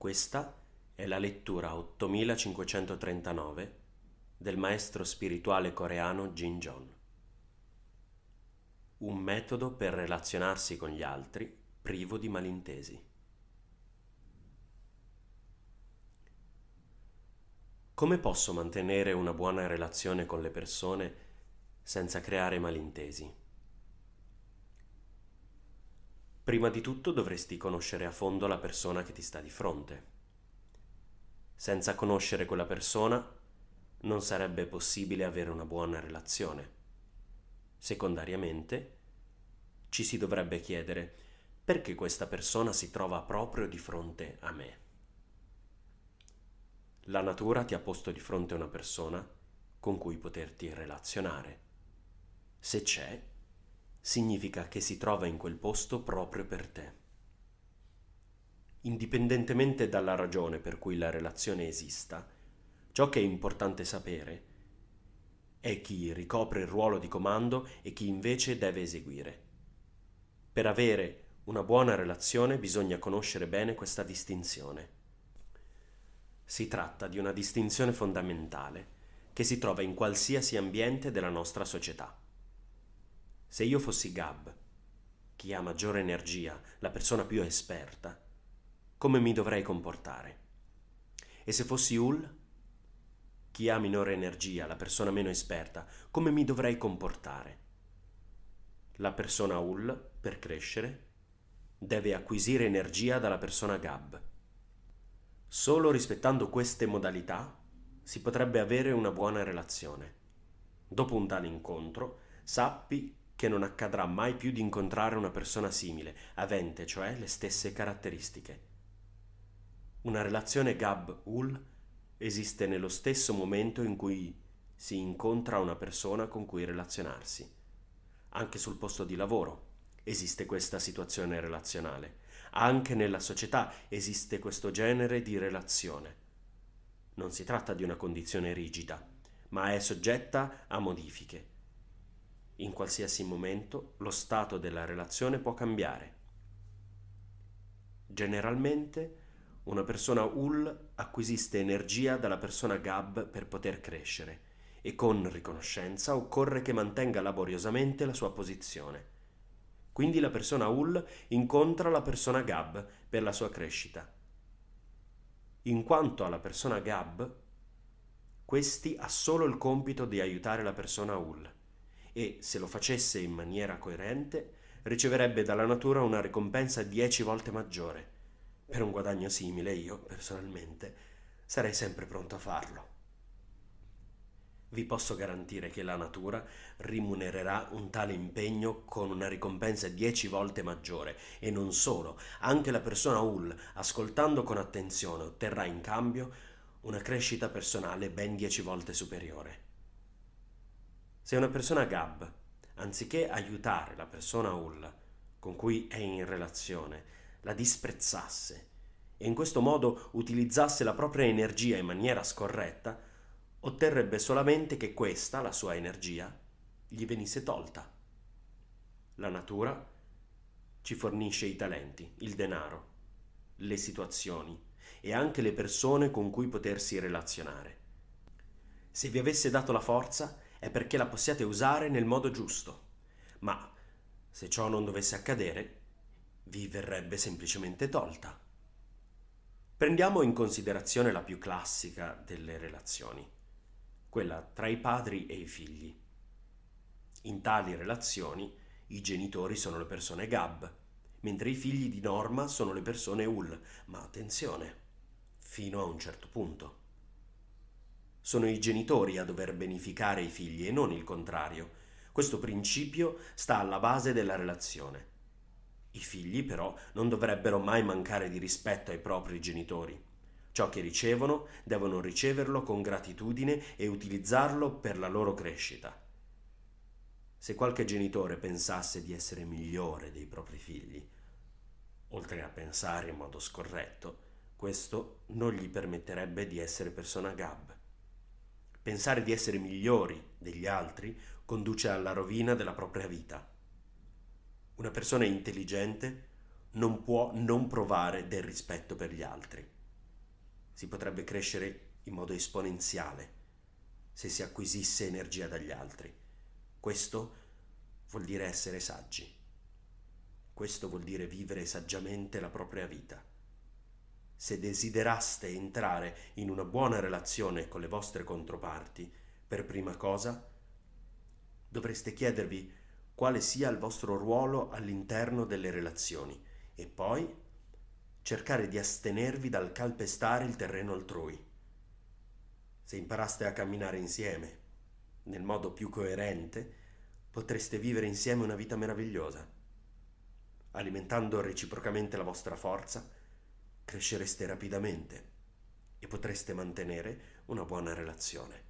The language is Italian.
Questa è la lettura 8539 del maestro spirituale coreano Jin Jon. Un metodo per relazionarsi con gli altri privo di malintesi. Come posso mantenere una buona relazione con le persone senza creare malintesi? Prima di tutto dovresti conoscere a fondo la persona che ti sta di fronte. Senza conoscere quella persona non sarebbe possibile avere una buona relazione. Secondariamente, ci si dovrebbe chiedere perché questa persona si trova proprio di fronte a me. La natura ti ha posto di fronte una persona con cui poterti relazionare. Se c'è, significa che si trova in quel posto proprio per te. Indipendentemente dalla ragione per cui la relazione esista, ciò che è importante sapere è chi ricopre il ruolo di comando e chi invece deve eseguire. Per avere una buona relazione bisogna conoscere bene questa distinzione. Si tratta di una distinzione fondamentale che si trova in qualsiasi ambiente della nostra società. Se io fossi Gab, chi ha maggiore energia, la persona più esperta, come mi dovrei comportare? E se fossi Ul, chi ha minore energia, la persona meno esperta, come mi dovrei comportare? La persona Ul, per crescere, deve acquisire energia dalla persona Gab Solo rispettando queste modalità si potrebbe avere una buona relazione. Dopo un tale incontro, sappi che non accadrà mai più di incontrare una persona simile, avente cioè le stesse caratteristiche. Una relazione Gab-Ul esiste nello stesso momento in cui si incontra una persona con cui relazionarsi. Anche sul posto di lavoro esiste questa situazione relazionale. Anche nella società esiste questo genere di relazione. Non si tratta di una condizione rigida, ma è soggetta a modifiche. In qualsiasi momento lo stato della relazione può cambiare. Generalmente una persona UL acquisisce energia dalla persona GAB per poter crescere e con riconoscenza occorre che mantenga laboriosamente la sua posizione. Quindi la persona Hull incontra la persona Gab per la sua crescita. In quanto alla persona Gab, questi ha solo il compito di aiutare la persona Hull e, se lo facesse in maniera coerente, riceverebbe dalla natura una ricompensa dieci volte maggiore. Per un guadagno simile io, personalmente, sarei sempre pronto a farlo vi posso garantire che la natura rimunererà un tale impegno con una ricompensa dieci volte maggiore e non solo, anche la persona UL, ascoltando con attenzione, otterrà in cambio una crescita personale ben dieci volte superiore. Se una persona GAB, anziché aiutare la persona UL con cui è in relazione, la disprezzasse e in questo modo utilizzasse la propria energia in maniera scorretta, otterrebbe solamente che questa, la sua energia, gli venisse tolta. La natura ci fornisce i talenti, il denaro, le situazioni e anche le persone con cui potersi relazionare. Se vi avesse dato la forza è perché la possiate usare nel modo giusto, ma se ciò non dovesse accadere, vi verrebbe semplicemente tolta. Prendiamo in considerazione la più classica delle relazioni quella tra i padri e i figli. In tali relazioni i genitori sono le persone Gab, mentre i figli di norma sono le persone Ul, ma attenzione, fino a un certo punto. Sono i genitori a dover beneficare i figli e non il contrario. Questo principio sta alla base della relazione. I figli però non dovrebbero mai mancare di rispetto ai propri genitori Ciò che ricevono devono riceverlo con gratitudine e utilizzarlo per la loro crescita. Se qualche genitore pensasse di essere migliore dei propri figli, oltre a pensare in modo scorretto, questo non gli permetterebbe di essere persona gab. Pensare di essere migliori degli altri conduce alla rovina della propria vita. Una persona intelligente non può non provare del rispetto per gli altri. si potrebbe crescere in modo esponenziale se si acquisisse energia dagli altri. Questo vuol dire essere saggi. Questo vuol dire vivere saggiamente la propria vita. Se desideraste entrare in una buona relazione con le vostre controparti, per prima cosa dovreste chiedervi quale sia il vostro ruolo all'interno delle relazioni e poi cercare di astenervi dal calpestare il terreno altrui. Se imparaste a camminare insieme, nel modo più coerente, potreste vivere insieme una vita meravigliosa. Alimentando reciprocamente la vostra forza, crescereste rapidamente e potreste mantenere una buona relazione.